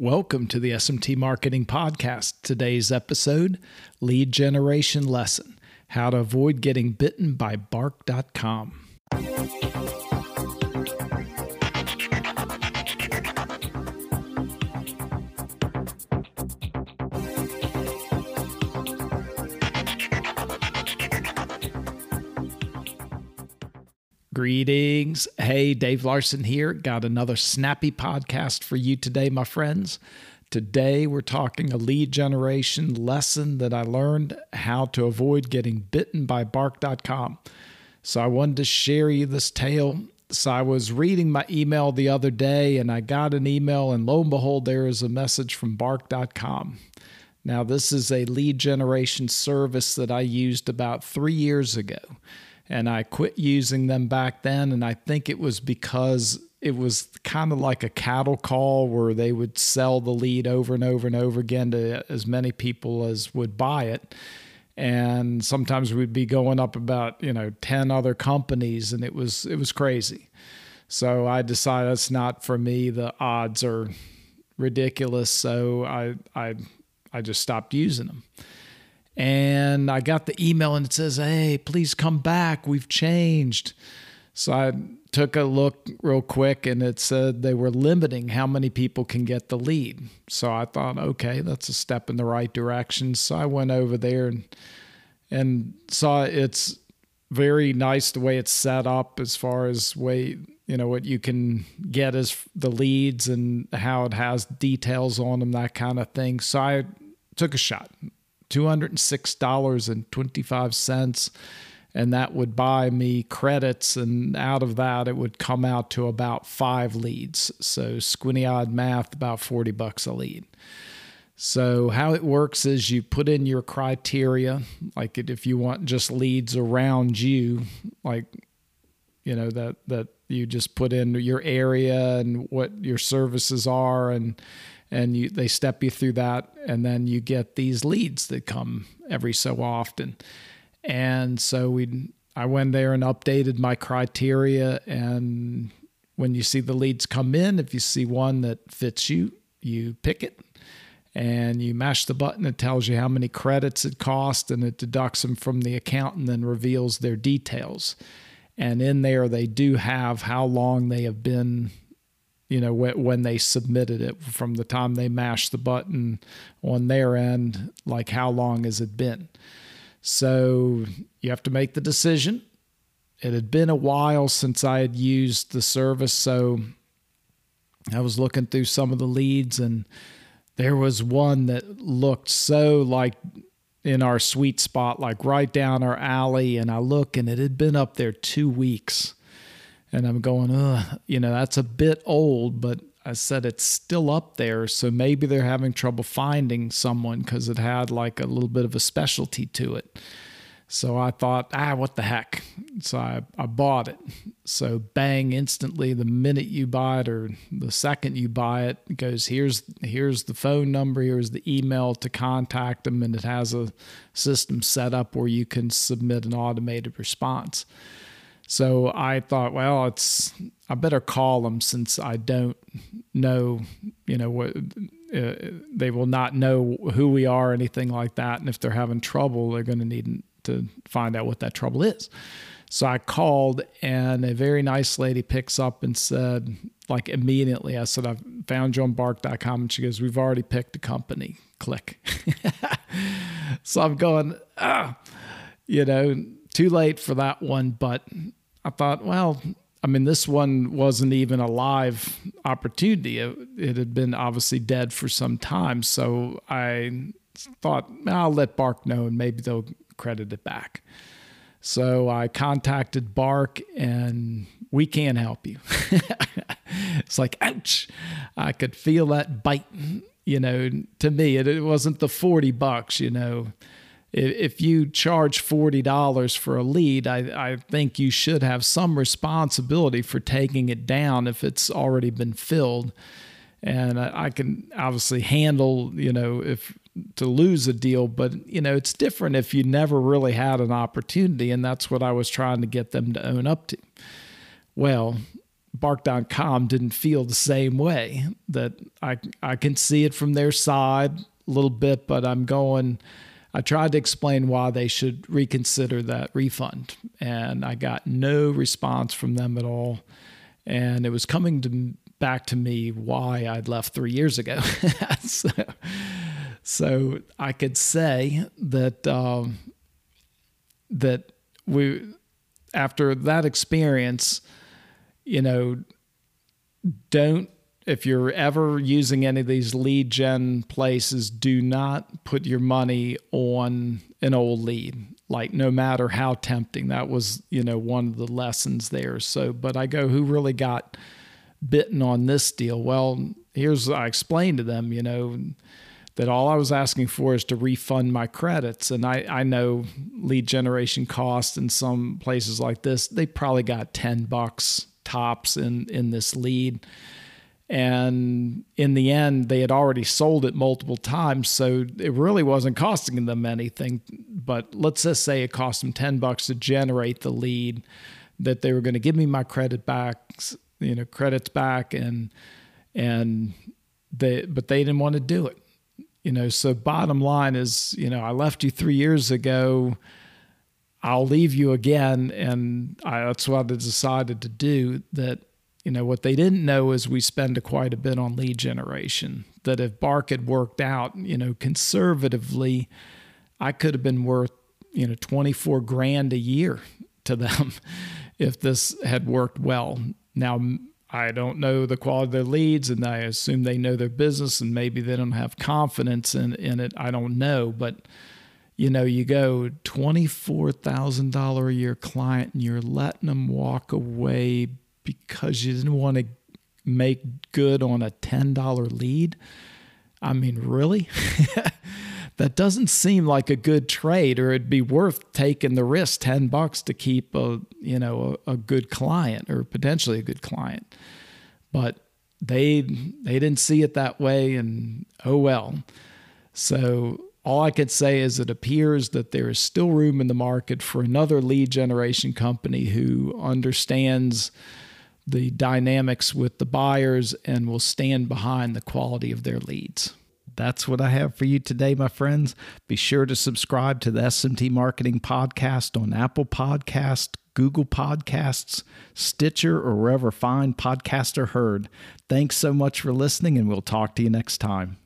Welcome to the SMT Marketing Podcast. Today's episode Lead Generation Lesson How to Avoid Getting Bitten by Bark.com. Greetings. Hey, Dave Larson here. Got another snappy podcast for you today, my friends. Today, we're talking a lead generation lesson that I learned how to avoid getting bitten by bark.com. So, I wanted to share you this tale. So, I was reading my email the other day and I got an email, and lo and behold, there is a message from bark.com. Now, this is a lead generation service that I used about three years ago and I quit using them back then. And I think it was because it was kind of like a cattle call where they would sell the lead over and over and over again to as many people as would buy it. And sometimes we'd be going up about, you know, 10 other companies and it was it was crazy. So I decided it's not for me. The odds are ridiculous. So I I I just stopped using them. And I got the email and it says, Hey, please come back. We've changed. So I took a look real quick and it said they were limiting how many people can get the lead. So I thought, okay, that's a step in the right direction. So I went over there and and saw it's very nice the way it's set up as far as way you know what you can get as the leads and how it has details on them that kind of thing so i took a shot $206.25 and that would buy me credits and out of that it would come out to about five leads. So squinty odd math about 40 bucks a lead. So how it works is you put in your criteria like if you want just leads around you like you know that that you just put in your area and what your services are and and you they step you through that and then you get these leads that come every so often. And so we i went there and updated my criteria and when you see the leads come in if you see one that fits you you pick it and you mash the button. It tells you how many credits it cost and it deducts them from the account and then reveals their details. And in there they do have how long they have been you know when, when they submitted it from the time they mashed the button on their end like how long has it been? So you have to make the decision. It had been a while since i had used the service so i was looking through some of the leads and there was one that looked so like in our sweet spot like right down our alley and i look and it had been up there two weeks and I'm going, Ugh, you know, that's a bit old, but I said it's still up there. So maybe they're having trouble finding someone because it had like a little bit of a specialty to it. So I thought, ah, what the heck? So I, I bought it. So bang, instantly the minute you buy it or the second you buy it, it goes, here's here's the phone number, here's the email to contact them, and it has a system set up where you can submit an automated response. So I thought, well, it's I better call them since I don't know, you know, what uh, they will not know who we are or anything like that. And if they're having trouble, they're going to need to find out what that trouble is. So I called, and a very nice lady picks up and said, like immediately, I said, I've found you on bark.com. And she goes, We've already picked a company. Click. so I'm going, ah, you know, too late for that one, but I thought, well, I mean, this one wasn't even a live opportunity. It, it, had been obviously dead for some time. So I thought, I'll let Bark know and maybe they'll credit it back. So I contacted Bark and we can't help you. it's like, ouch. I could feel that bite, you know, to me. It, it wasn't the 40 bucks, you know if you charge $40 for a lead, I, I think you should have some responsibility for taking it down if it's already been filled. And I, I can obviously handle, you know, if to lose a deal, but you know, it's different if you never really had an opportunity. And that's what I was trying to get them to own up to. Well, bark.com didn't feel the same way that I I can see it from their side a little bit but I'm going I tried to explain why they should reconsider that refund and I got no response from them at all. And it was coming to back to me why I'd left 3 years ago. So, so I could say that um, that we after that experience you know, don't if you're ever using any of these lead gen places, do not put your money on an old lead. Like no matter how tempting, that was you know one of the lessons there. So, but I go, who really got bitten on this deal? Well, here's I explained to them, you know, that all I was asking for is to refund my credits, and I I know lead generation costs in some places like this, they probably got ten bucks tops in in this lead and in the end they had already sold it multiple times so it really wasn't costing them anything but let's just say it cost them 10 bucks to generate the lead that they were going to give me my credit back you know credits back and and they but they didn't want to do it you know so bottom line is you know i left you 3 years ago I'll leave you again. And I, that's what I decided to do. That, you know, what they didn't know is we spend quite a bit on lead generation. That if Bark had worked out, you know, conservatively, I could have been worth, you know, 24 grand a year to them if this had worked well. Now, I don't know the quality of their leads, and I assume they know their business, and maybe they don't have confidence in, in it. I don't know. But, you know, you go $24,000 a year client and you're letting them walk away because you didn't want to make good on a $10 lead. I mean, really? that doesn't seem like a good trade or it'd be worth taking the risk 10 bucks to keep a, you know, a, a good client or potentially a good client. But they they didn't see it that way and oh well. So all I could say is it appears that there is still room in the market for another lead generation company who understands the dynamics with the buyers and will stand behind the quality of their leads. That's what I have for you today, my friends. Be sure to subscribe to the SMT Marketing Podcast on Apple Podcast, Google Podcasts, Stitcher, or wherever fine podcasts are heard. Thanks so much for listening, and we'll talk to you next time.